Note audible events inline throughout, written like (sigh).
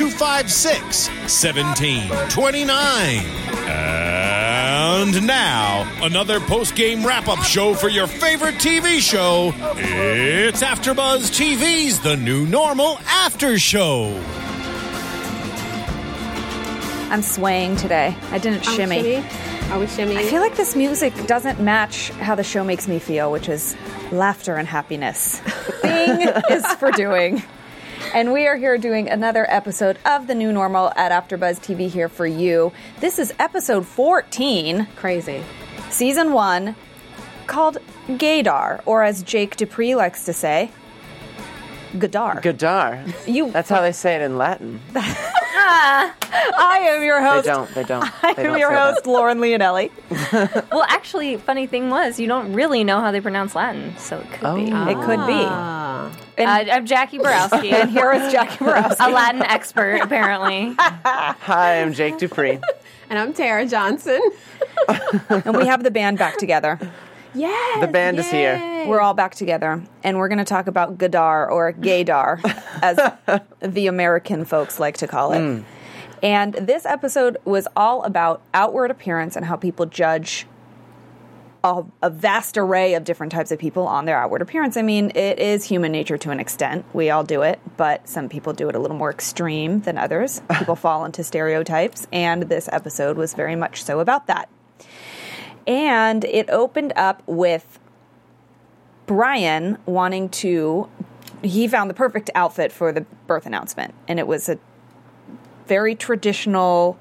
256 1729. And now, another post game wrap up show for your favorite TV show. It's AfterBuzz TV's The New Normal After Show. I'm swaying today. I didn't Oh, shimmy. Are we shimmy? I feel like this music doesn't match how the show makes me feel, which is laughter and happiness. The (laughs) thing is for doing. And we are here doing another episode of the new normal at AfterBuzz TV here for you. This is episode 14, crazy. season one, called Gaydar, or as Jake Dupree likes to say, Gadar. Gadar. You, That's how they say it in Latin. (laughs) (laughs) I am your host. They don't. They don't. (laughs) I They am don't your say that. host, Lauren Leonelli. (laughs) Well, actually, funny thing was, you don't really know how they pronounce Latin, so it could be. Oh. It could be. Ah. And, Uh, I'm Jackie Borowski, and here is Jackie Borowski. a Latin expert, apparently. Hi, I'm Jake Dupree. And I'm Tara Johnson. and we have the band back together. Yes. The band is here. We're all back together, and we're going to talk about Gadar or Gaydar, (laughs) as the American folks like to call it. Mm. And this episode was all about outward appearance and how people judge a, a vast array of different types of people on their outward appearance. I mean, it is human nature to an extent. We all do it, but some people do it a little more extreme than others. People (laughs) fall into stereotypes, and this episode was very much so about that. And it opened up with Bryan wanting to. He found the perfect outfit for the birth announcement, and it was a very traditional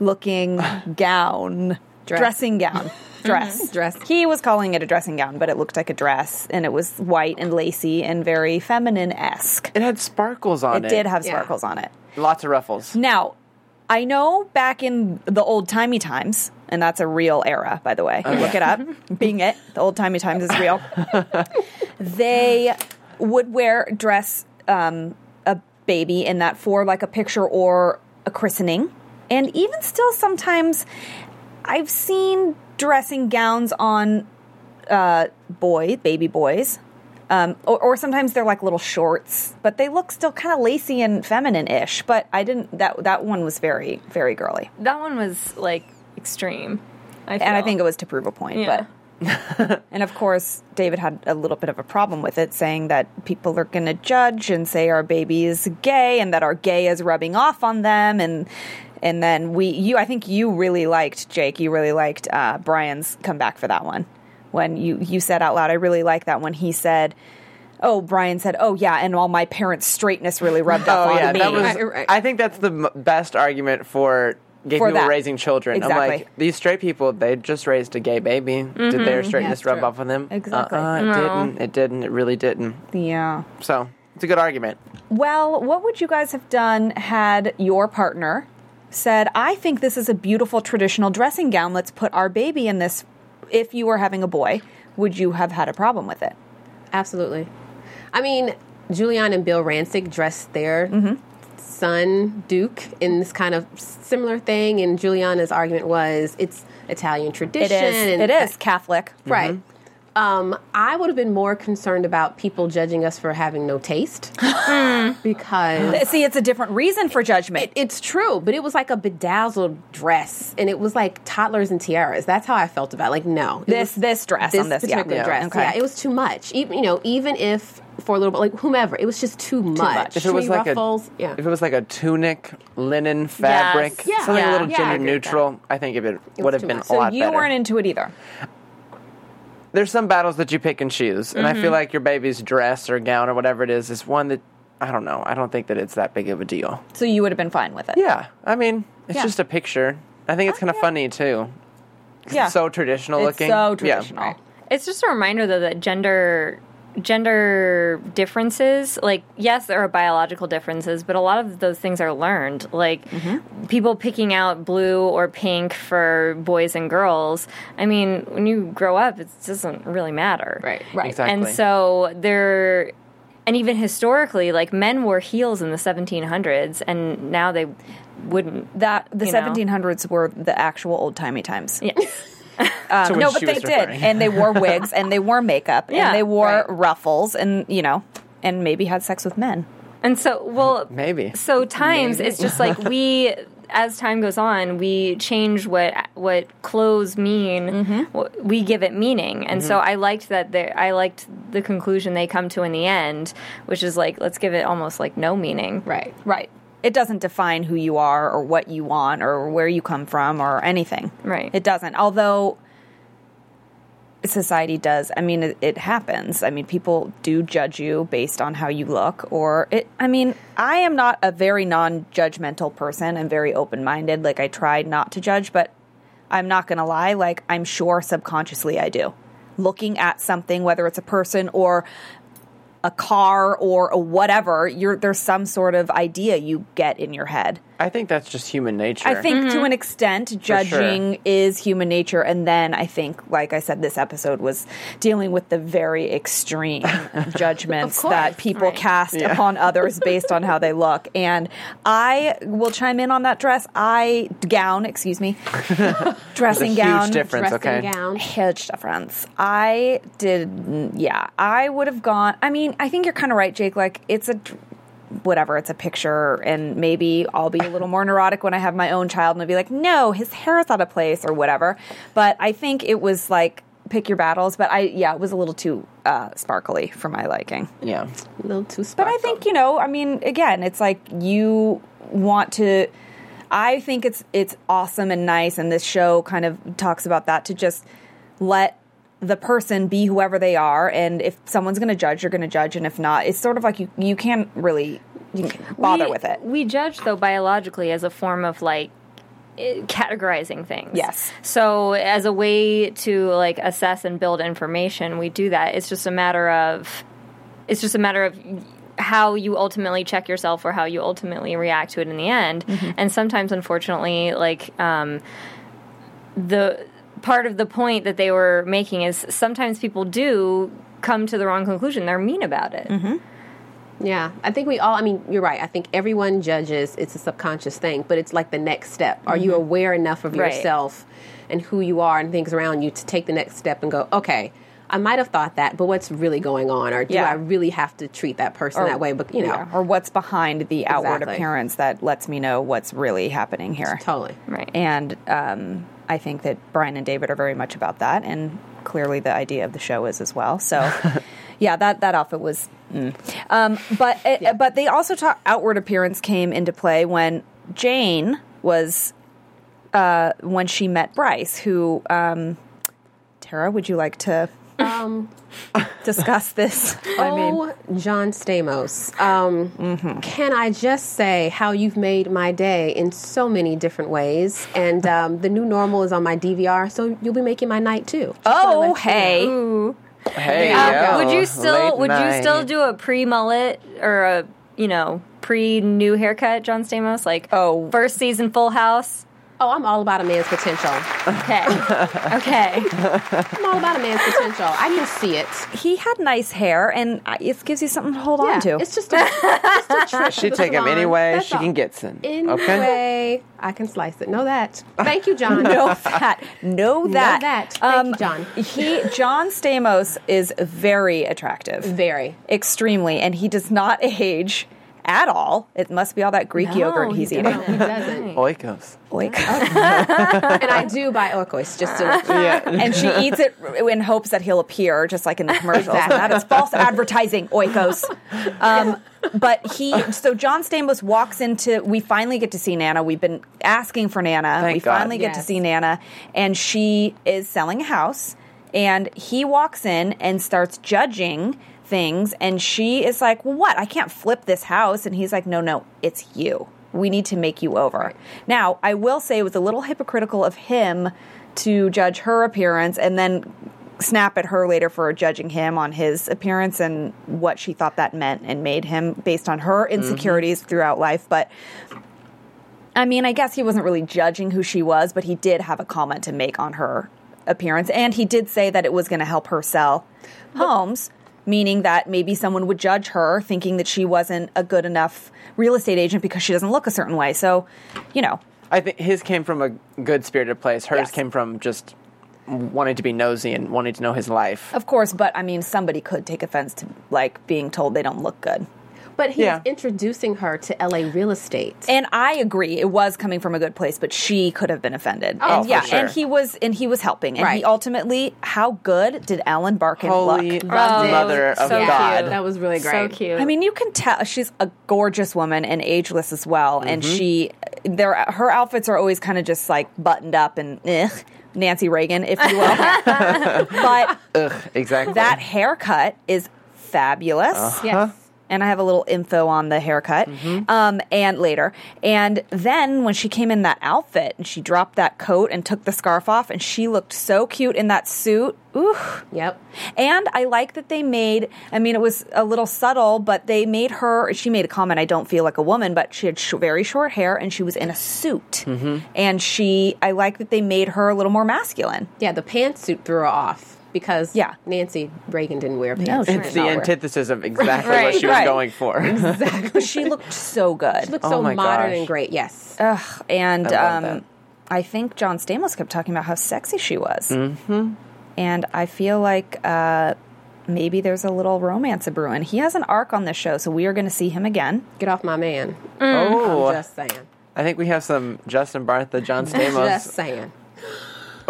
looking (laughs) gown, dressing gown, (laughs) dress. Dress. He was calling it a dressing gown, but it looked like a dress, and it was white and lacy and very feminine esque. It had sparkles on It it. did have Yeah. sparkles on it. lots of ruffles. Now, I know back in the old timey times, and that's a real era, by the way. Look it up. (laughs) Being it, the old timey times is real. they would wear dress um, a baby in that for like a picture or a christening, and even still sometimes I've seen dressing gowns on uh, boy baby boys. Um, or, or sometimes they're like little shorts, but they look still kind of lacy and feminine-ish. But I didn't. That that one was very very girly, That one was like extreme. I and I think it was to prove a point. Yeah. But (laughs) and of course, David had a little bit of a problem with it, saying that people are going to judge and say our baby is gay, and that our gay is rubbing off on them, and and then we you I think you really liked Jake. You really liked uh, Bryan's comeback for that one when you you said out loud, I really like that when he said. Oh, Bryan said, "Oh yeah," and all my parents' straightness really rubbed off (laughs) Oh on yeah, me. that was. (laughs) Right, right. I think that's the m- best argument for gay For people that. raising children. I'm Exactly. like these straight people. They just raised a gay baby. Did mm-hmm. their straightness That's rub true. off on them? Exactly. Uh-uh, it No. didn't. It didn't. It really didn't. yeah. So it's a good argument. Well, what would you guys have done had your partner said, I think this is a beautiful traditional dressing gown. Let's put our baby in this. If you were having a boy, would you have had a problem with it? Absolutely. I mean, Giuliana and Bill Rancic dressed their Mm-hmm. son, Duke, in this kind of similar thing. And Giuliana's argument was it's Italian tradition. is. and It is Catholic. Right. Um, I would have been more concerned about people judging us for having no taste (laughs) because See, it's a different reason for judgment. it, it's true, but it was like a bedazzled dress, and it was like toddlers and tiaras. That's how I felt about. it. Like, no, it This- was- this dress on this, particular Yeah. dress. Okay. Yeah, it was too much. Even you know, even if for a little bit, like whomever, it was just too much. much. If it was Too like ruffles, a yeah. if it was like a tunic, linen fabric, Yes. something Yeah. a little Yeah, gender neutral, I think it would was have been much. a so lot you better. weren't into it either. There's some battles that you pick and choose, and I Mm-hmm. feel like your baby's dress or gown or whatever it is is one that I don't know. I don't think that it's that big of a deal. So you would have been fine with it. Yeah, I mean, it's Yeah. just a picture. I think it's kind of funny too. Yeah. It's so traditional It's looking. so Yeah. traditional. It's just a reminder though that gender gender differences like yes there are biological differences but a lot of those things are learned like Mm-hmm. people picking out blue or pink for boys and girls i mean when you grow up it doesn't really matter Right. Right. Exactly. and so there and even historically like men wore heels in the 1700s and now they wouldn't That the You know. 1700s were the actual old timey times. yes (laughs) Um, no, but they was did, and they wore wigs, and they wore makeup, Yeah, and they wore right. ruffles, and you know, and maybe had sex with men. and so well Maybe. so times it's just like we (laughs) as time goes on we change what what clothes mean wh- we give it meaning and so i liked that they i liked the conclusion they come to in the end which is like let's give it almost like no meaning Right. Right. It doesn't define who you are or what you want or where you come from or anything. Right. It doesn't. Although society does. I mean, it, it happens. I mean, people do judge you based on how you look or it I mean, I am not a very non-judgmental person I'm very open-minded. Like I tried not to judge, but I'm not going to lie, like I'm sure subconsciously I do. Looking at something whether it's a person or a car or a whatever, there's some sort of idea you get in your head. I think that's just human nature. I think to an mm-hmm. extent, judging sure. is human nature. And then I think, like I said, this episode was dealing with the very extreme (laughs) judgments course, that people right. cast upon others based on how they look. And I will chime in on that dress. I, gown, excuse me, (laughs) dressing a gown. huge difference. Dressing okay. gown. Huge difference. I did, yeah. I would have gone. I mean, I think you're kind of right, Jake. Like, it's a whatever, it's a picture, and maybe I'll be a little more neurotic when I have my own child and I'll be like, no, his hair is out of place or whatever. But I think it was like, pick your battles. But I, yeah, it was a little too uh, sparkly for my liking. Yeah. A little too sparkly. But. I think you know. I mean, again, it's like you want to. I think it's it's awesome and nice, and this show kind of talks about that to just let the person be whoever they are, and if someone's going to judge, you're going to judge, and if not, it's sort of like you you can't really you can't bother We- with it. we judge though biologically as a form of like eh, categorizing things Yes. so as a way to like assess and build information we do that it's just a matter of it's just a matter of how you ultimately check yourself or how you ultimately react to it in the end and sometimes unfortunately like um, the part of the point that they were making is sometimes people do come to the wrong conclusion they're mean about it Yeah, I think we all. I mean, you're right. I think everyone judges. It's a subconscious thing, but it's like the next step. Are you aware enough of Right. yourself and who you are and things around you to take the next step and go, okay, I might have thought that, but what's really going on? Or do Yeah. I really have to treat that person that way? But you know, Yeah, or what's behind the outward Exactly. appearance that lets me know what's really happening here. totally. right And um, I think that Bryan and David are very much about that, and clearly the idea of the show is as well. So, (laughs) yeah, that that outfit was. Mm. Um, but it, but they also talk outward appearance came into play when Jane was uh, when she met Bryce, who. Um, Tara, would you like to Um, discuss this? (laughs) I mean, oh, John Stamos. Um, Mm-hmm. Can I just say how you've made my day in so many different ways? And um, the new normal is on my DVR, so you'll be making my night too. Just oh let you know. hey, Hey, Um, yo, would you still late would night. you still do a pre mullet or a you know pre new haircut, John Stamos? Like Oh. first season Full House. Oh, I'm all about a man's potential. Okay, (laughs) okay. I'm all about a man's potential. I can see it. he had nice hair, and it gives you something to hold on to. It's just a, just a (laughs) trick. She'd take him salon. any way That's she all. can get some. Any okay. way I can slice it. Know that. Thank you, John. (laughs) know that. Know that. that. Thank you, um, John. He John Stamos is very attractive, Very. extremely, and he does not age at all. It must be all that Greek No, yogurt he he's eating. No, he doesn't. (laughs) Oikos. Like, (laughs) and I do buy Oikos just to. (laughs) Yeah. and she eats it in hopes that he'll appear, just like in the commercials. And that is false advertising, oikos. Um, but he, so John Stamos walks into. We finally get to see Nana. We've been asking for Nana. Thank we God. finally get to see Nana, and she is selling a house. And he walks in and starts judging things. And she is like, well, What? I can't flip this house. And he's like, No, no, it's you. We need to make you over. Now, I will say it was a little hypocritical of him to judge her appearance and then snap at her later for judging him on his appearance and what she thought that meant and made him based on her mm-hmm. insecurities throughout life. But I mean, I guess he wasn't really judging who she was, but he did have a comment to make on her appearance. And he did say that it was going to help her sell homes, meaning that maybe someone would judge her thinking that she wasn't a good enough real estate agent because she doesn't look a certain way. So, you know, I think his came from a good spirited place. Hers Yes. came from just wanting to be nosy and wanting to know his life. of course, but I mean, somebody could take offense to like being told they don't look good. But he's Yeah. introducing her to LA real estate. And I agree, it was coming from a good place, but she could have been offended. Oh, and for yeah, sure. and he was and he was helping. And he ultimately, how good did Ellen Barkin Holy look? mother of so God. cute. that was really great. So cute. I mean, you can tell she's a gorgeous woman and ageless as well. And Mm-hmm. she, there, her outfits are always kind of just like buttoned up and eh, Nancy Reagan, if you will. (laughs) but Ugh, exactly. that haircut is fabulous. Yes. And I have a little info on the haircut. Um, and later, and then when she came in that outfit and she dropped that coat and took the scarf off, and she looked so cute in that suit. Ooh. Yep. And I like that they made. I mean, it was a little subtle, but they made her. She made a comment. I don't feel like a woman, but she had sh- very short hair and she was in a suit. And she, I like that they made her a little more masculine. Yeah, the pantsuit threw her off because Yeah. Nancy Reagan didn't wear pants. she it's did the not wear- antithesis of exactly what Right, she was going for. (laughs) Exactly. she looked so good. She looked Oh so modern gosh. and great. Yes. Ugh, and I um. I think John Stamos kept talking about how sexy she was. Mm-hmm. And I feel like uh, maybe there's a little romance a brewing. He has an arc on this show, so we are going to see him again. Get off my man. Oh, I'm just saying. I think we have some Justin Bartha, John (laughs) Stamos Just saying.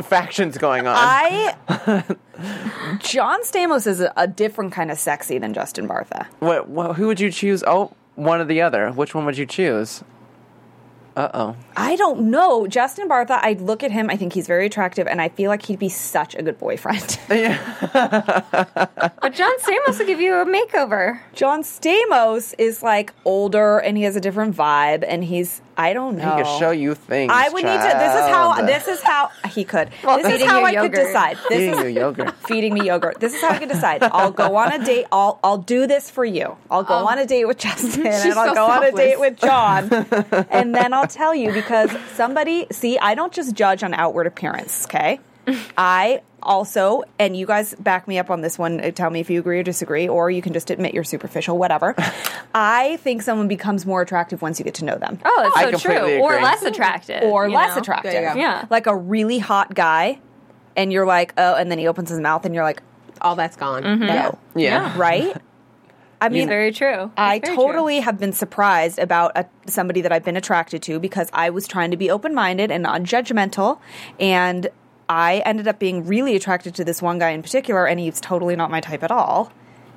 Factions going on. I (laughs) John Stamos is a, a different kind of sexy than Justin Bartha. what, what? Who would you choose? Oh, one or the other. Which one would you choose? Uh oh. I don't know. Justin Bartha, I look at him, I think he's very attractive, and I feel like he'd be such a good boyfriend. (laughs) (laughs) but John Stamos will give you a makeover. John Stamos is like older and he has a different vibe, and he's, I don't know. He could show you things. I would need to. This is how. This is how he could. Well, this is how you I could decide. This Feeding is you yogurt. (laughs) feeding me yogurt. This is how I could decide. I'll go on a date. I'll I'll do this for you. I'll go um, on a date with Justin, (laughs) and I'll so go on a date with John, (laughs) and then I'll tell you because somebody. See, I don't just judge on outward appearance. Okay, I also, and you guys back me up on this one. uh, Tell me if you agree or disagree, or you can just admit you're superficial. Whatever. (laughs) I think someone becomes more attractive once you get to know them Oh, that's I so completely true. Or less attractive. or less know? attractive. There you go. Yeah. Like a really hot guy, and you're like, oh, and then he opens his mouth, and you're like, All that's gone. no, Yeah. Yeah. right? (laughs) I It's mean, very true. I It's very true. totally have been surprised about a, somebody that I've been attracted to because I was trying to be open minded and non judgmental, and I ended up being really attracted to this one guy in particular, and he's totally not my type at all.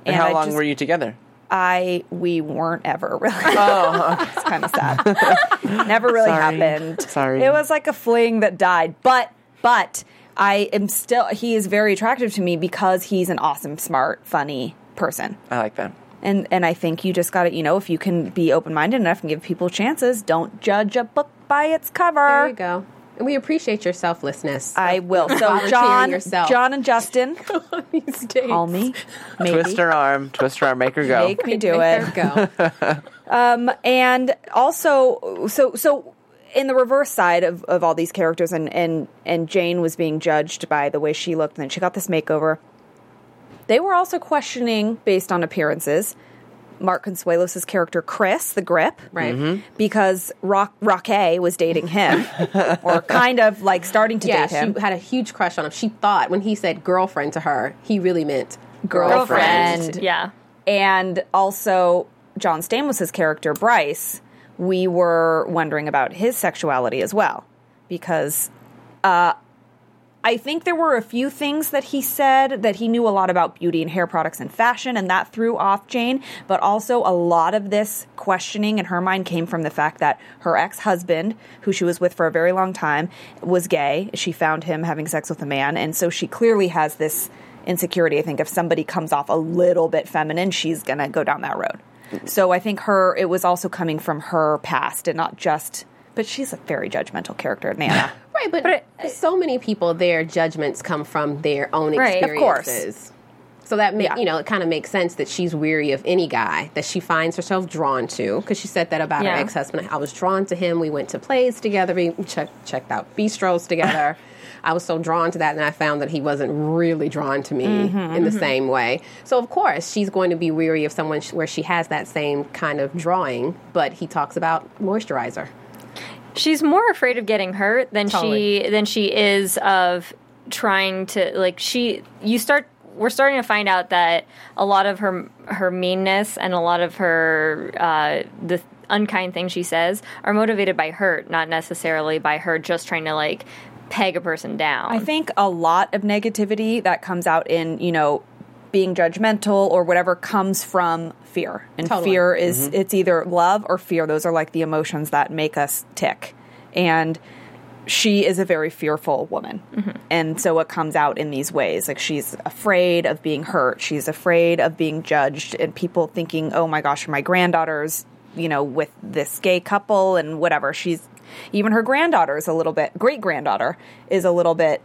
And how I long just- were you together? I we weren't ever (laughs) really. Oh, it's kind of sad. Never really Sorry. happened. Sorry. It was like a fling that died. But but I am still. He is very attractive to me because he's an awesome, smart, funny person. I like that. And and I think you just got to you know if you can be open minded enough and give people chances, don't judge a book by its cover. There you go. And we appreciate your selflessness. I will. So John, yourself. John and Justin, (laughs) These days. call me. Maybe. Twist her arm, twist her arm, make her go. Make me do Make it. her go. (laughs) Um, and also so so in the reverse side of, of all these characters and, and and Jane was being judged by the way she looked and then she got this makeover. They were also questioning based on appearances Mark Consuelos' character Chris, the grip. Right. Because Rock Roque was dating him. (laughs) or kind of like starting to Yeah, date him. she had a huge crush on him. She thought when he said girlfriend to her, he really meant Girlfriend. girlfriend. Yeah. and also John Stamos' character Bryce, we were wondering about his sexuality as well because uh, I think there were a few things that he said that he knew a lot about beauty and hair products and fashion, and that threw off Jane. But also, a lot of this questioning in her mind came from the fact that her ex husband, who she was with for a very long time, was gay. She found him having sex with a man, and so she clearly has this insecurity. I think if somebody comes off a little bit feminine, she's gonna go down that road. So I think her, it was also coming from her past and not just. But she's a very judgmental character, Nana. (laughs) Right, but, But so many people, their judgments come from their own Right. Of course. So that ma- Yeah. you know, it kind of makes sense that she's weary of any guy that she finds herself drawn to because she said that about Yeah. her ex-husband. I was drawn to him. We went to plays together. We checked checked out bistros together. (laughs) I was so drawn to that, and I found that he wasn't really drawn to me mm-hmm, in the mm-hmm. same way. So of course, she's going to be weary of someone sh- where she has that same kind of drawing. But he talks about moisturizer. She's more afraid of getting hurt than Totally. she than she is of trying to like she you start we're starting to find out that a lot of her her meanness and a lot of her uh, the unkind things she says are motivated by hurt, not necessarily by her just trying to like peg a person down. I think a lot of negativity that comes out in, you know, being judgmental or whatever comes from fear. And Totally. fear is mm-hmm. it's either love or fear. Those are like the emotions that make us tick. And she is a very fearful woman. Mm-hmm. And so it comes out in these ways. Like she's afraid of being hurt. She's afraid of being judged and people thinking, "Oh my gosh, my granddaughter's, you know, with this gay couple and whatever." She's even her granddaughter is a little bit great granddaughter is a little bit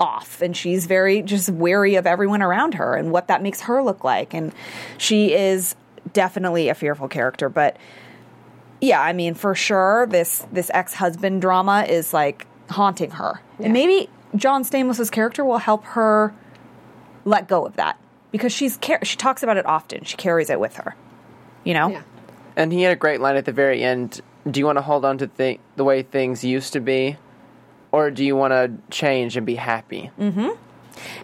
off and she's very just wary of everyone around her and what that makes her look like and she is definitely a fearful character but yeah i mean for sure this this ex-husband drama is like haunting her and maybe john stamos's character will help her let go of that because she's car- she talks about it often she carries it with her you know Yeah. And he had a great line at the very end. Do you want to hold on to th- the way things used to be, or do you want to change and be happy? Mm-hmm.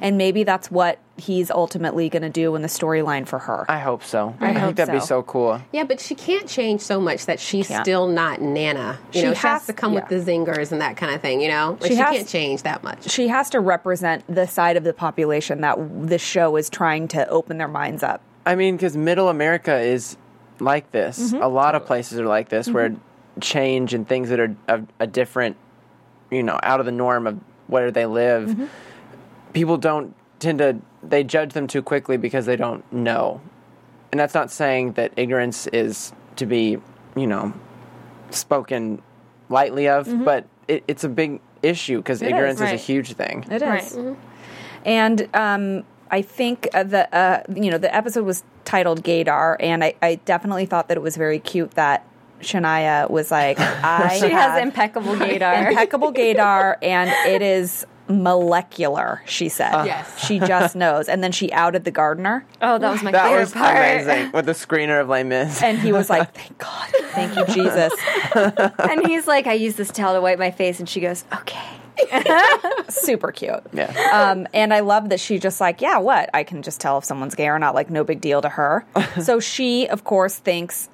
and maybe that's what he's ultimately going to do in the storyline for her I hope so. I, hope think that'd be so. so cool. Yeah, but she can't change so much that she's Can't. still not Nana. You She know, she has has- to come yeah. with the zingers and that kind of thing. You know, like She she, has- can't change that much. she has to represent the side of the population that this show is trying to open their minds up. I mean, because middle America is like this. Mm-hmm. A lot of places are like this, where change and things that are a, a different, you know, out of the norm of where they live, Mm-hmm. people don't tend to, they judge them too quickly because they don't know. And that's not saying that ignorance is to be, you know, spoken lightly of, but it, it's a big issue because Mm-hmm. is, ignorance is, a huge thing. It is, Right. and um, I think uh, the uh, you know the episode was titled Gaydar, and I, I definitely thought that it was very cute that Shania was like, (laughs) I she has impeccable gaydar. impeccable gaydar, and it is molecular. She said, Yes. she just (laughs) knows, and then she outed the gardener, oh, that was my That favorite was part. amazing with the screener of Les Mis. and he was like, "Thank God, thank you, Jesus." (laughs) And he's like, I use this towel to wipe my face, and she goes, okay. Super cute. yeah. Um, and I love that she just like, yeah, what? I can just tell if someone's gay or not. Like, no big deal to her. so she, of course, thinks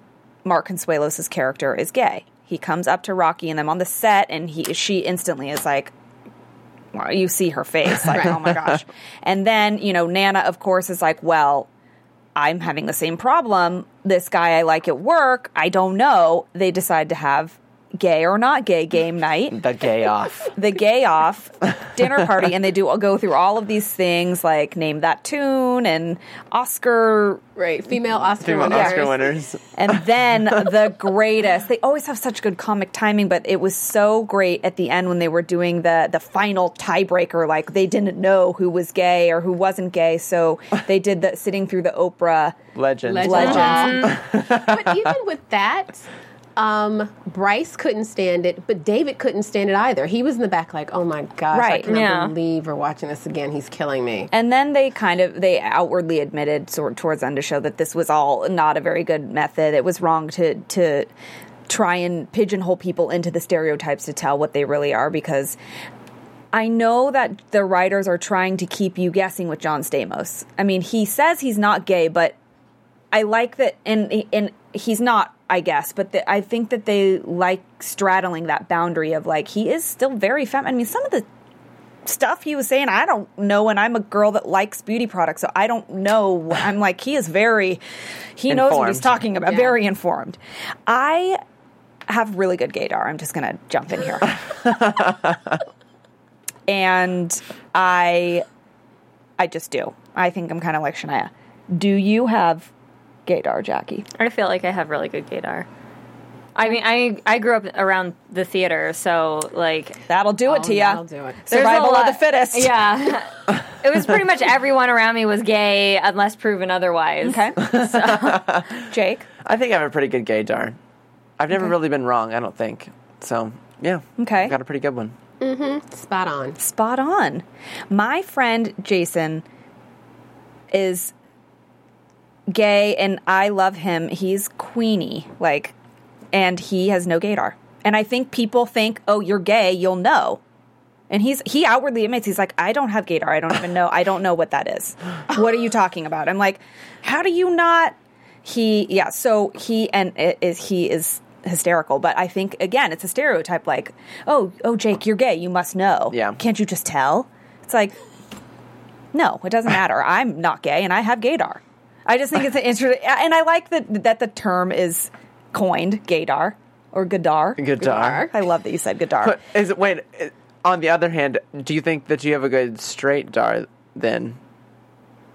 Mark Consuelos' character is gay. He comes up to Rocky and them on the set, and he she instantly is like, well, you see her face, like, oh my gosh. (laughs) And then you know, Nana, of course, is like, well. I'm having the same problem. This guy I like at work, I don't know. They decide to have gay or not gay game night the gay off. the gay off dinner party and they do go through all of these things like name that tune and Oscar Right, female Oscar Female winners. Oscar winners. and then the greatest they always have such good comic timing but it was so great at the end when they were doing the the final tiebreaker like they didn't know who was gay or who wasn't gay so they did the sitting through the Oprah Legends. Legends. legends (laughs) but even with that, um, Bryce couldn't stand it, but David couldn't stand it either. He was in the back, like, "Oh my gosh, I Right. cannot Yeah. believe we're watching this again. He's killing me." And then they kind of they outwardly admitted sort towards end of show that this was all not a very good method. It was wrong to to try and pigeonhole people into the stereotypes to tell what they really are because I know that the writers are trying to keep you guessing with John Stamos. I mean, he says he's not gay, but I like that, and and he's not, I guess, but the, I think that they like straddling that boundary of like he is still very feminine. I mean, some of the stuff he was saying, I don't know. And I'm a girl that likes beauty products, so I don't know. (laughs) I'm like, he is very, he knows what he's talking about, Yeah. very informed. I have really good gaydar. I'm just going to jump in here. (laughs) and I, I just do. I think I'm kind of like Shania. Do you have gaydar, Jackie? I feel like I have really good gaydar. I mean, I I grew up around the theater, so like That'll do it Oh, to you. that'll do it. there's Survival of the fittest. Yeah, (laughs) it was pretty much everyone around me was gay unless proven otherwise. Okay. (laughs) (laughs) Jake? I think I have a pretty good gaydar. I've never really been wrong. I don't think so. Yeah. Okay. Got a pretty good one. Mm-hmm. Spot on. Spot on. My friend Jason is gay and I love him. He's queenie, like, and he has no gaydar. And I think people think, oh, you're gay, you'll know. And he's he outwardly admits he's like, I don't have gaydar. I don't even know. I don't know what that is. What are you talking about? I'm like, how do you not? He yeah. So he and it is he is hysterical. But I think again, it's a stereotype. Like, oh oh Jake, you're gay. You must know. Yeah. Can't you just tell? It's like, no, it doesn't matter. I'm not gay and I have gaydar. I just think it's an interesting, and I like that that the term is coined, gaydar or gadar. Gaydar. I love that you said gadar. But is it wait? On the other hand, do you think that you have a good straight dar then?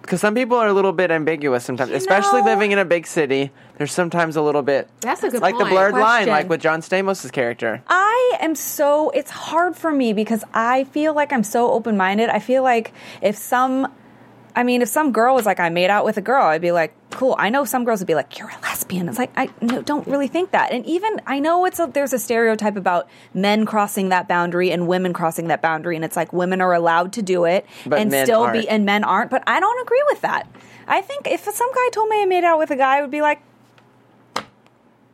Because some people are a little bit ambiguous sometimes, especially know- living in a big city. There's sometimes a little bit. That's a good like the point. blurred line, like with John Stamos' character. I am so it's hard for me because I feel like I'm so open minded. I feel like if some I mean, if some girl was like, I made out with a girl, I'd be like, cool. I know some girls would be like, you're a lesbian. It's like, I no, don't really think that. And even, I know it's a, there's a stereotype about men crossing that boundary and women crossing that boundary. And it's like women are allowed to do it But and still aren't. be, and men aren't. But I don't agree with that. I think if some guy told me I made out with a guy, I would be like,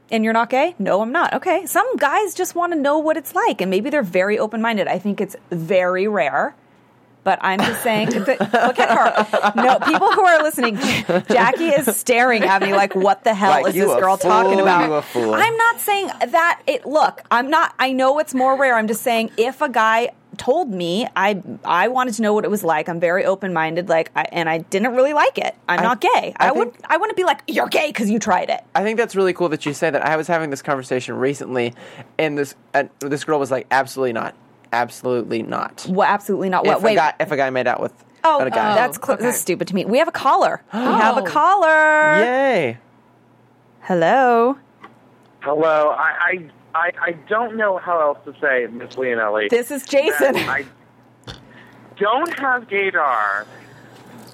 and you're not gay? No, I'm not. Okay. Some guys just want to know what it's like, and maybe they're very open minded. I think it's very rare. But I'm just saying, look at her. No, people who are listening, Jackie is staring at me like, what the hell Like, is this girl talking about? fool. I'm not saying that it, look, I'm not, I know it's more rare. I'm just saying if a guy told me I I wanted to know what it was like. I'm very open minded, like, I, and I didn't really like it. I'm I- not gay. I, I would think- I wouldn't be like you're gay because you tried it. I think that's really cool that you say that. I was having this conversation recently, and this uh, this girl was like, "Absolutely not, absolutely not." Well, absolutely not. What? if Wait. a guy if a guy made out with oh, a guy, oh, that's cl- okay. that's stupid to me. We have a caller. We have a Oh. caller. yay! Hello. Hello. I, I I I don't know how else to say Miss Leonelli. This is Jason. I don't have gaydar,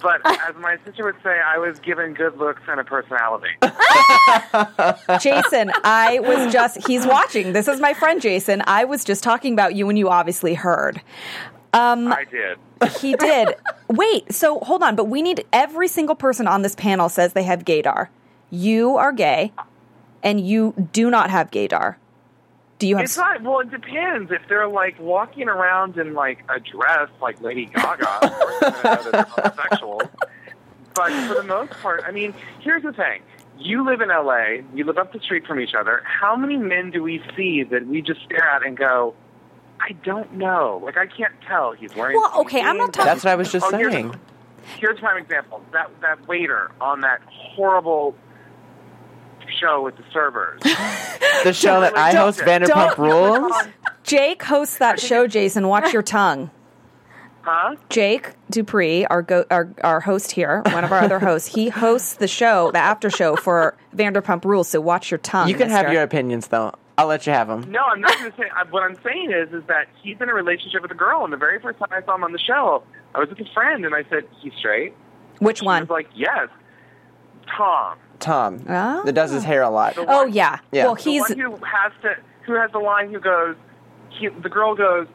but as my sister would say, I was given good looks and a personality. (laughs) Jason, I was just, he's watching. This is my friend Jason. I was just talking about you and you obviously heard. Um, I did. He did. Wait, so hold on, but we need every single person on this panel says they have gaydar. You are gay and you do not have gaydar. Do you have It's not. Well, it depends. If they're like walking around in like a dress, like Lady Gaga, of course I'm gonna know that they're homosexuals. But for the most part, I mean, here's the thing. You live in LA. You live up the street from each other. How many men do we see that we just stare at and go, "I don't know. Like I can't tell." He's wearing. Well, okay, I'm not jeans. That's what I was just Oh, here's- saying. Here's my example. That that waiter on that horrible show with the servers. (laughs) The show that I Don't- host, Vanderpump don't- Rules. Jake hosts that show, Jason. Watch your tongue. Huh? Jake Dupree, our, go, our our host here, one of our other hosts, he hosts the show, the after show for Vanderpump Rules. So watch your tongue. You can have your opinions, though. I'll let you have them. No, I'm not going to say. What I'm saying is, is that he's in a relationship with a girl, and the very first time I saw him on the show, I was with a friend, and I said, "He's straight." Which She one? was like, "Yes." Tom. Tom, Oh. that does his ah. hair a lot. The Oh one- yeah. Yeah. Well, he's The he's one who has to, who has the line who goes, he, the girl goes,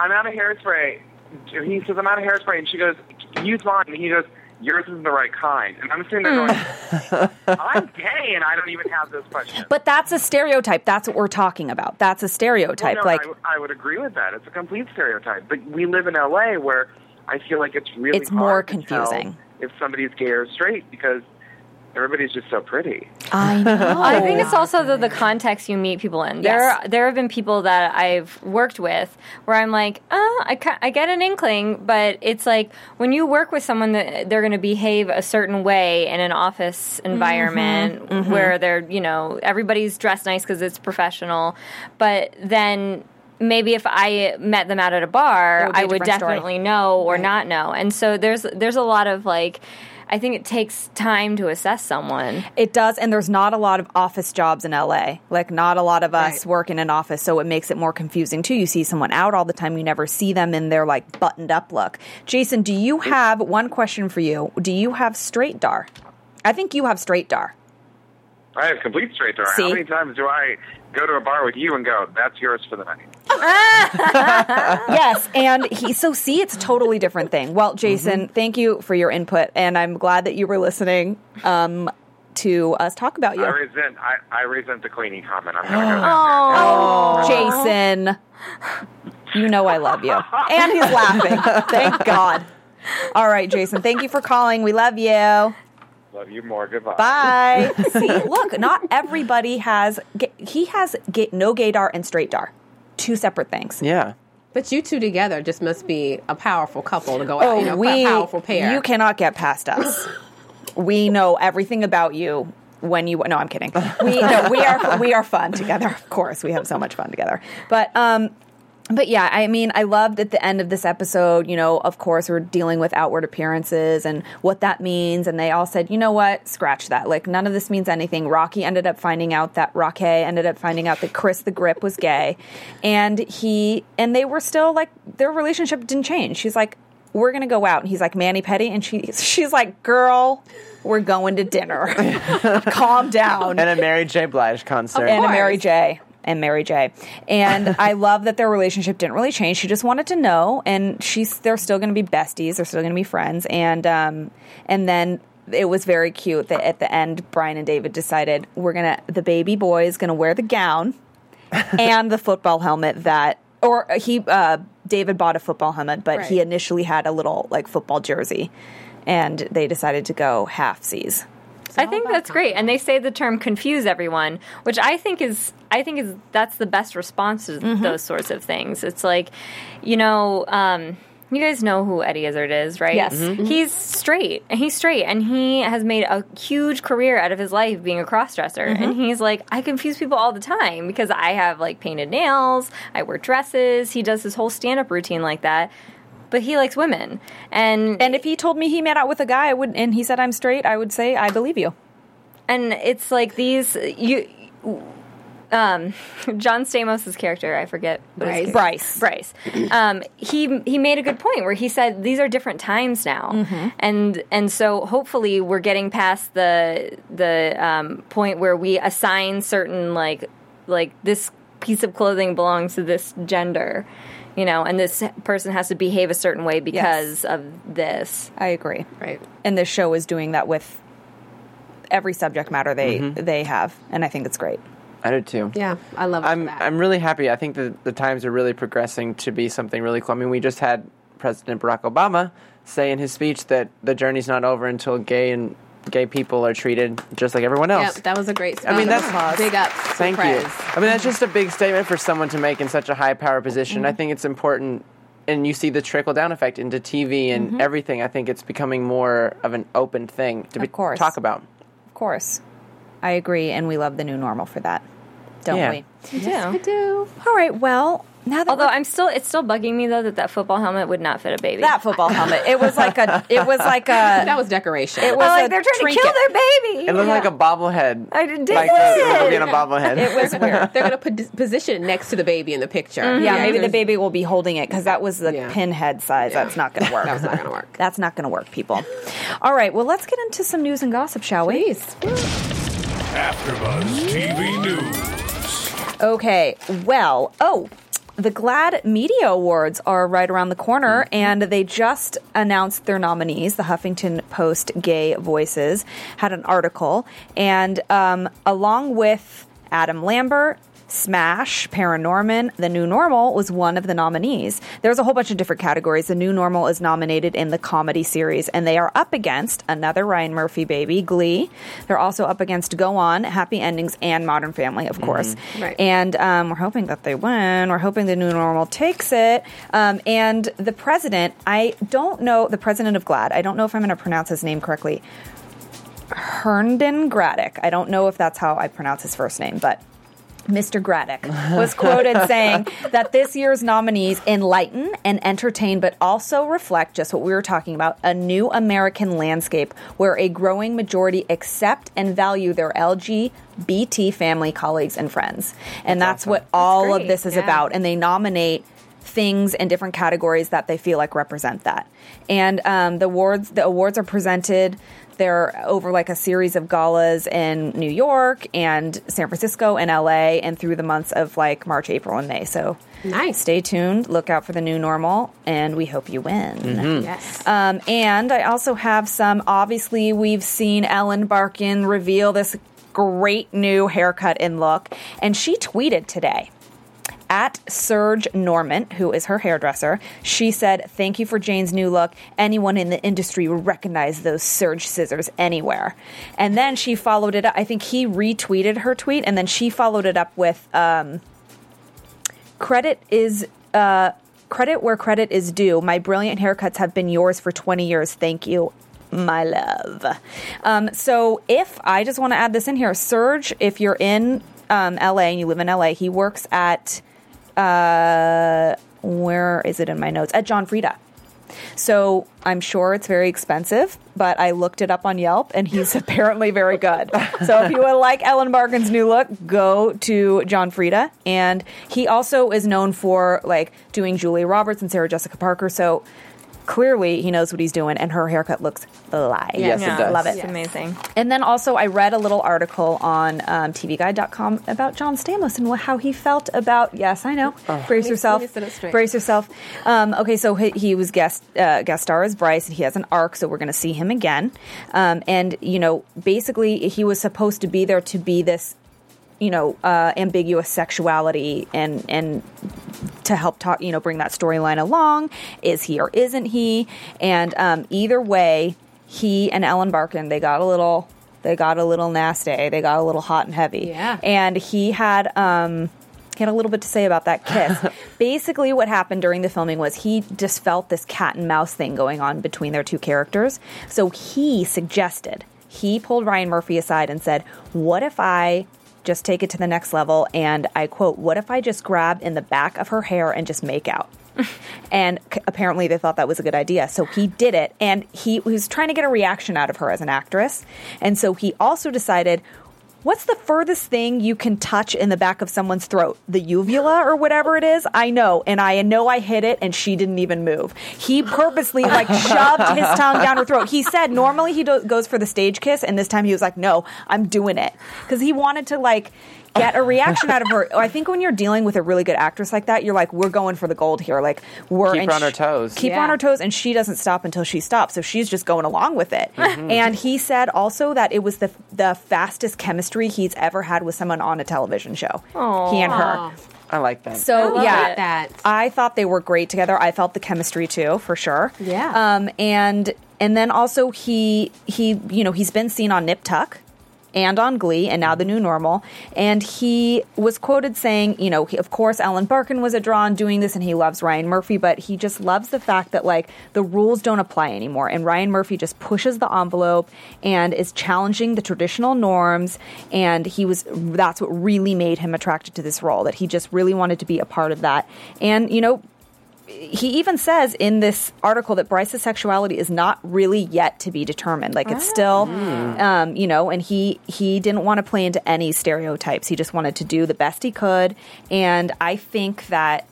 "I'm out of hairspray." He says, "I'm out of hairspray," and she goes, "Use mine," and he goes. Yours isn't the right kind. And I'm sitting there going, hmm. I'm gay and I don't even have this question. But that's a stereotype. That's what we're talking about. That's a Well, stereotype. no, like I would agree with that. It's a complete stereotype. But we live in LA where I feel like it's really It's more hard to tell confusing. if somebody's gay or straight because everybody's just so pretty. I (laughs) know. I think it's also the, the context you meet people in. Yes. There, there have been people that I've worked with where I'm like, oh, I, ca- I get an inkling, but it's like when you work with someone that they're going to behave a certain way in an office mm-hmm. environment mm-hmm. where they're, you know, everybody's dressed nice because it's professional, but then. Maybe if I met them out at a bar, would be a I would different story. definitely know or not know. And so there's there's a lot of like, I think it takes time to assess someone. It does, and there's not a lot of office jobs in LA. Like, not a lot of us Right. work in an office, so it makes it more confusing too. You see someone out all the time, you never see them in their like buttoned up look. Jason, do you have one question for you? Do you have straight dar? I think you have straight dar. I have complete straight door. See? How many times do I go to a bar with you and go, "That's yours for the night"? (laughs) yes, and he so see it's a totally different thing. Well, Jason, thank you for your input, and I'm glad that you were listening um, to us talk about you. I resent. I, I resent the cleaning comment. I'm gonna go Oh, Jason, you know I love you, (laughs) and he's laughing. Thank God. All right, Jason, thank you for calling. We love you. Love you more. Goodbye. Bye. (laughs) See, look, not everybody has. He has no gaydar and straight dar, two separate things. Yeah. But you two together just must be a powerful couple to go out. you know, Oh, we a powerful pair. You cannot get past us. we know everything about you when you. No, I'm kidding. We no, we are we are fun together. Of course, we have so much fun together. But um. But yeah, I mean, I loved at the end of this episode, you know, of course, we're dealing with outward appearances and what that means. And they all said, you know what, scratch that. Like, none of this means anything. Rocky ended up finding out that Rocky ended up finding out that Chris the Grip was gay. And he, and they were still like, their relationship didn't change. She's like, we're going to go out. And he's like, mani-pedi. And she, she's like, girl, we're going to dinner. (laughs) Calm down And a Mary J. Blige concert. and a Mary. J. And Mary J. And (laughs) I love that their relationship didn't really change. She just wanted to know, and she's they're still going to be besties. They're still going to be friends. And um, and then it was very cute that at the end, Bryan and David decided we're gonna the baby boy is going to wear the gown (laughs) and the football helmet that. Or he, uh, David bought a football helmet, but he initially had a little like football jersey, and they decided to go half seas. I think that's great, and they say the term "confuse everyone," which I think is I think is that's the best response to Mm-hmm. those sorts of things. It's like, you know, um, you guys know who Eddie Izzard is, right? Yes. Mhm. he's straight. And he's straight, and he has made a huge career out of his life being a crossdresser. Mm-hmm. And he's like, I confuse people all the time because I have like painted nails, I wear dresses. He does his whole stand-up routine like that. But he likes women, and And if he told me he met out with a guy, I would, and he said I'm straight, I would say I believe you. and it's like these you um (laughs) john stamos' character i forget his Bryce. bryce um he he made a good point where he said these are different times now Mm-hmm. and and so hopefully we're getting past the the um point where we assign certain like like this piece of clothing belongs to this gender you know and this person has to behave a certain way because of this I agree. right. And this show is doing that with every subject matter they mm-hmm. they have, and I think it's great. I do too. Yeah, I love it I'm that. I'm really happy. I think that the times are really progressing to be something really cool. I mean, we just had President Barack Obama say in his speech that the journey's not over until gay and gay people are treated just like everyone else. Yep, that was a great speech. I mean, that's big up. Thank you. I mean, that's just a big statement for someone to make in such a high power position. Mm-hmm. I think it's important, and you see the trickle down effect into TV and Mm-hmm. everything. I think it's becoming more of an open thing to be Of talk about. Of course, I agree, and we love the new normal for that, don't Yeah. we? do. We do. All right. Well, now that although i'm still it's still bugging me though that that football helmet would not fit a baby that football helmet, it was like a, it was like a, (laughs) That was decoration. it was Oh, like they're trying trinket. to kill their baby. It looked like a bobblehead. I did like it. the, the movie a bobblehead. It was weird. They're going to put position it next to the baby in the picture. Mm-hmm. Yeah, maybe the baby will be holding it because that was the Yeah. pinhead size. That's not going to work. That was not gonna work. (laughs) That's not going to work, people. All right. Well, let's get into some news and gossip, shall we? Please. AfterBuzz TV News. Okay. Well, oh, the GLAAD Media Awards are right around the corner, and they just announced their nominees. The Huffington Post Gay Voices had an article, and um, along with Adam Lambert, Smash, ParaNorman, The New Normal was one of the nominees. There's a whole bunch of different categories. The New Normal is nominated in the comedy series, and they are up against another Ryan Murphy baby, Glee. They're also up against Go On, Happy Endings, and Modern Family, of course. Right. And um, we're hoping that they win. We're hoping the New Normal takes it. Um, and the president, I don't know, the president of GLAAD, I don't know if I'm going to pronounce his name correctly. Herndon Graddick. I don't know if that's how I pronounce his first name, but Mr. Graddick was quoted (laughs) saying that this year's nominees enlighten and entertain, but also reflect just what we were talking about a new American landscape where a growing majority accept and value their LGBT family, colleagues, and friends. And that's, awesome. what all of this is yeah. about. And they nominate things in different categories that they feel like represent that. And um, the awards the awards are presented. They're over like a series of galas in New York and San Francisco and LA, and through the months of like March, April, and May. So Nice. Stay tuned. Look out for the new normal, and we hope you win. Yes. Um, and I also have some. Obviously, we've seen Ellen Barkin reveal this great new haircut and look, and she tweeted today at Serge Normant, who is her hairdresser. She said, Thank you for Jane's new look. Anyone in the industry would recognize those Serge scissors anywhere. And then she followed it up. I think he retweeted her tweet, and then she followed it up with um, credit is. Uh, Credit where credit is due. My brilliant haircuts have been yours for 20 years. Thank you, my love. Um, so, if I just want to add this in here, Serge, if you're in um, LA and you live in LA, he works at uh, where is it in my notes? At John Frieda. So I'm sure it's very expensive, but I looked it up on Yelp and he's (laughs) apparently very good. So if you would like Ellen Barkin's new look, go to John Frieda. And he also is known for like doing Julia Roberts and Sarah Jessica Parker. So clearly he knows what he's doing and her haircut looks fly. Yes, it does. Love it. It's amazing. And then also, I read a little article on um, TVGuide.com about John Stamos and wh- how he felt about. Yes, I know. Brace yourself. me sit up straight. Brace yourself. Um, okay, so he, he was guest uh, guest star as Bryce, and he has an arc, so we're going to see him again. Um, and you know, basically, he was supposed to be there to be this, you know, uh, ambiguous sexuality and and to help talk, you know, bring that storyline along. Is he or isn't he? And um, either way, he and Ellen Barkin they got a little they got a little nasty. They got a little hot and heavy. Yeah. And he had um, he had a little bit to say about that kiss. (laughs) Basically, what happened during the filming was he just felt this cat and mouse thing going on between their two characters. So he suggested he pulled Ryan Murphy aside and said, "What if I?" Just take it to the next level, and I quote, What if I just grab in the back of her hair and just make out? (laughs) and c- apparently they thought that was a good idea. So he did it, and he was trying to get a reaction out of her as an actress. And so he also decided, what's the furthest thing you can touch in the back of someone's throat? The uvula or whatever it is? I know, and I know I hit it, and she didn't even move. He purposely (laughs) like shoved his tongue down her throat. He said normally he do- goes for the stage kiss, and this time he was like, no, I'm doing it because he wanted to like get a reaction out of her. I think when you're dealing with a really good actress like that, you're like, we're going for the gold here. Like we're Keep and her on her toes. Keep her Yeah. on her toes, and she doesn't stop until she stops. So she's just going along with it. Mm-hmm. And he said also that it was the the fastest chemistry he's ever had with someone on a television show. He and her. I like that. So love yeah, that. I thought they were great together. I felt the chemistry too, for sure. Yeah. Um, and and then also he he you know he's been seen on Nip Tuck and on Glee and now the new normal. And he was quoted saying, you know, of course Ellen Barkin was a draw on doing this and he loves Ryan Murphy, but he just loves the fact that like the rules don't apply anymore. And Ryan Murphy just pushes the envelope and is challenging the traditional norms. And he was that's what really made him attracted to this role, that he just really wanted to be a part of that. And, you know, he even says in this article that Bryce's sexuality is not really yet to be determined. Like it's still, um, you know, and he he didn't want to play into any stereotypes. He just wanted to do the best he could, and I think that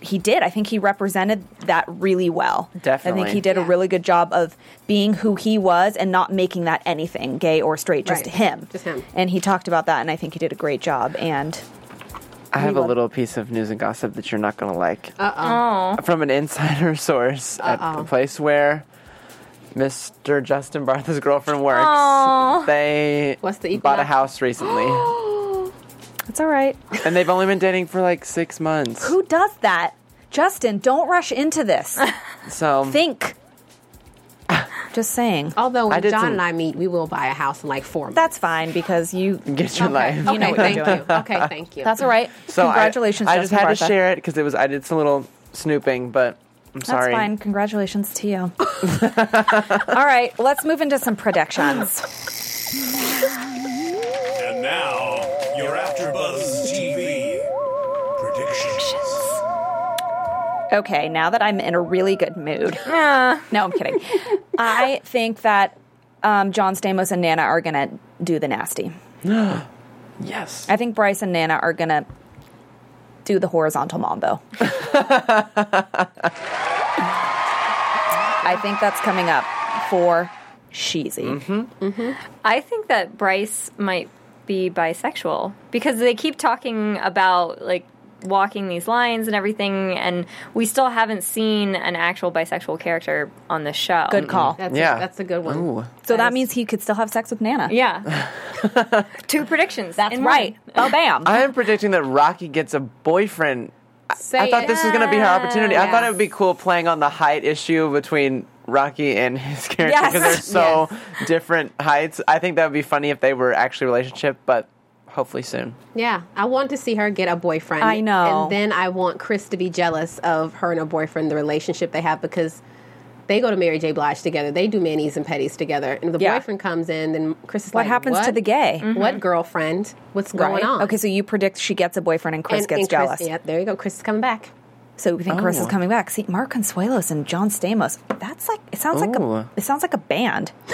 he did. I think he represented that really well. Definitely. I think he did a really good job of being who he was and not making that anything gay or straight, just Right. him. Just him. And he talked about that, and I think he did a great job. And I have a little piece of news and gossip that you're not going to like. Uh oh. From an insider (laughs) source at Uh-oh. the place where Mr. Justin Bartha's girlfriend works. Aw. They What's the bought a equinox? house recently. (gasps) That's all right. and they've only been dating for like six months. Who does that? Justin, don't rush into this. So Think. Just saying. Although I when did John some- and I meet, we will buy a house in like four months. That's fine because you. (laughs) get your okay. life. You know okay, what thank you're doing. you. Okay, thank you. That's all right. (laughs) So I- Congratulations, I, just Justin had Bartha. to share it because it was I did some little snooping, but I'm sorry. That's sorry. fine. Congratulations to you. (laughs) all right, let's move into some predictions. Okay, now that I'm in a really good mood. (laughs) no, I'm kidding. I think that um, John Stamos and Nana are going to do the nasty. (gasps) Yes. I think Bryce and Nana are going to do the horizontal mambo. (laughs) I think that's coming up for Sheezy. I think that Bryce might be bisexual because they keep talking about like walking these lines and everything, and we still haven't seen an actual bisexual character on the show. Good call. That's Yeah. a, that's a good one. Ooh. So that is- means he could still have sex with Nana. Yeah. (laughs) Two predictions. That's right. Oh, bam. I am predicting that Rocky gets a boyfriend. Say I thought it. this was going to be her opportunity. I thought it would be cool playing on the height issue between Rocky and his character Yes. because they're so different heights. I think that would be funny if they were actually relationship, but hopefully soon. Yeah, I want to see her get a boyfriend. I know. And then I want Chris to be jealous of her and her boyfriend, the relationship they have, because they go to Mary J. Blige together. They do manis and pedis together. And the Yeah. boyfriend comes in, then Chris is like, What like, happens to the gay? What mm-hmm. girlfriend? What's going Right. on? Okay, so you predict she gets a boyfriend and Chris and, gets and Chris- jealous. yeah, there you go. Chris is coming back. So we think Chris is Oh. coming back. See, Mark Consuelos and John Stamos. That's like it sounds like a it sounds like a band. (laughs)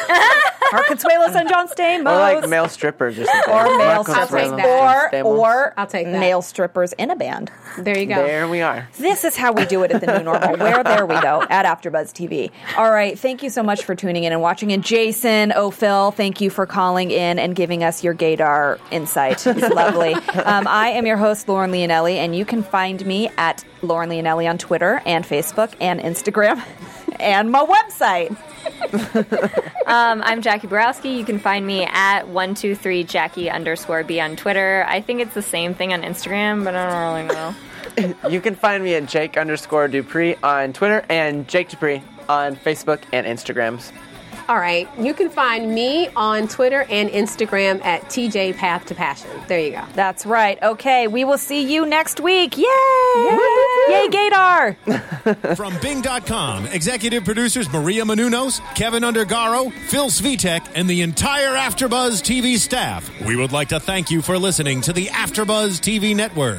Mark Consuelos and John Stamos. Or like male strippers or something. or male Marco I'll take that. or or I'll take that. male strippers in a band. There you go. There we are. This is how we do it at the new normal. Where there we go at AfterBuzz TV. All right, thank you so much for tuning in and watching. And Jason O'Phil, thank you for calling in and giving us your gaydar insight. It's lovely. (laughs) Um, I am your host Lauren Leonelli, and you can find me at Lauren Leonelli on Twitter and Facebook and Instagram (laughs) and my website. (laughs) Um, I'm Jackie Borowski. You can find me at one two three Jackie underscore B on Twitter. I think it's the same thing on Instagram, but I don't really know. You can find me at Jake underscore Dupree on Twitter and Jake Dupree on Facebook and Instagrams. All right. You can find me on Twitter and Instagram at TJ Path to Passion. There you go. That's right. Okay, we will see you next week. Yay! Yay, Yay Gator! (laughs) From Bing.com, executive producers Maria Menounos, Keven Undergaro, Phil Svitek, and the entire Afterbuzz TV staff. We would like to thank you for listening to the Afterbuzz TV network.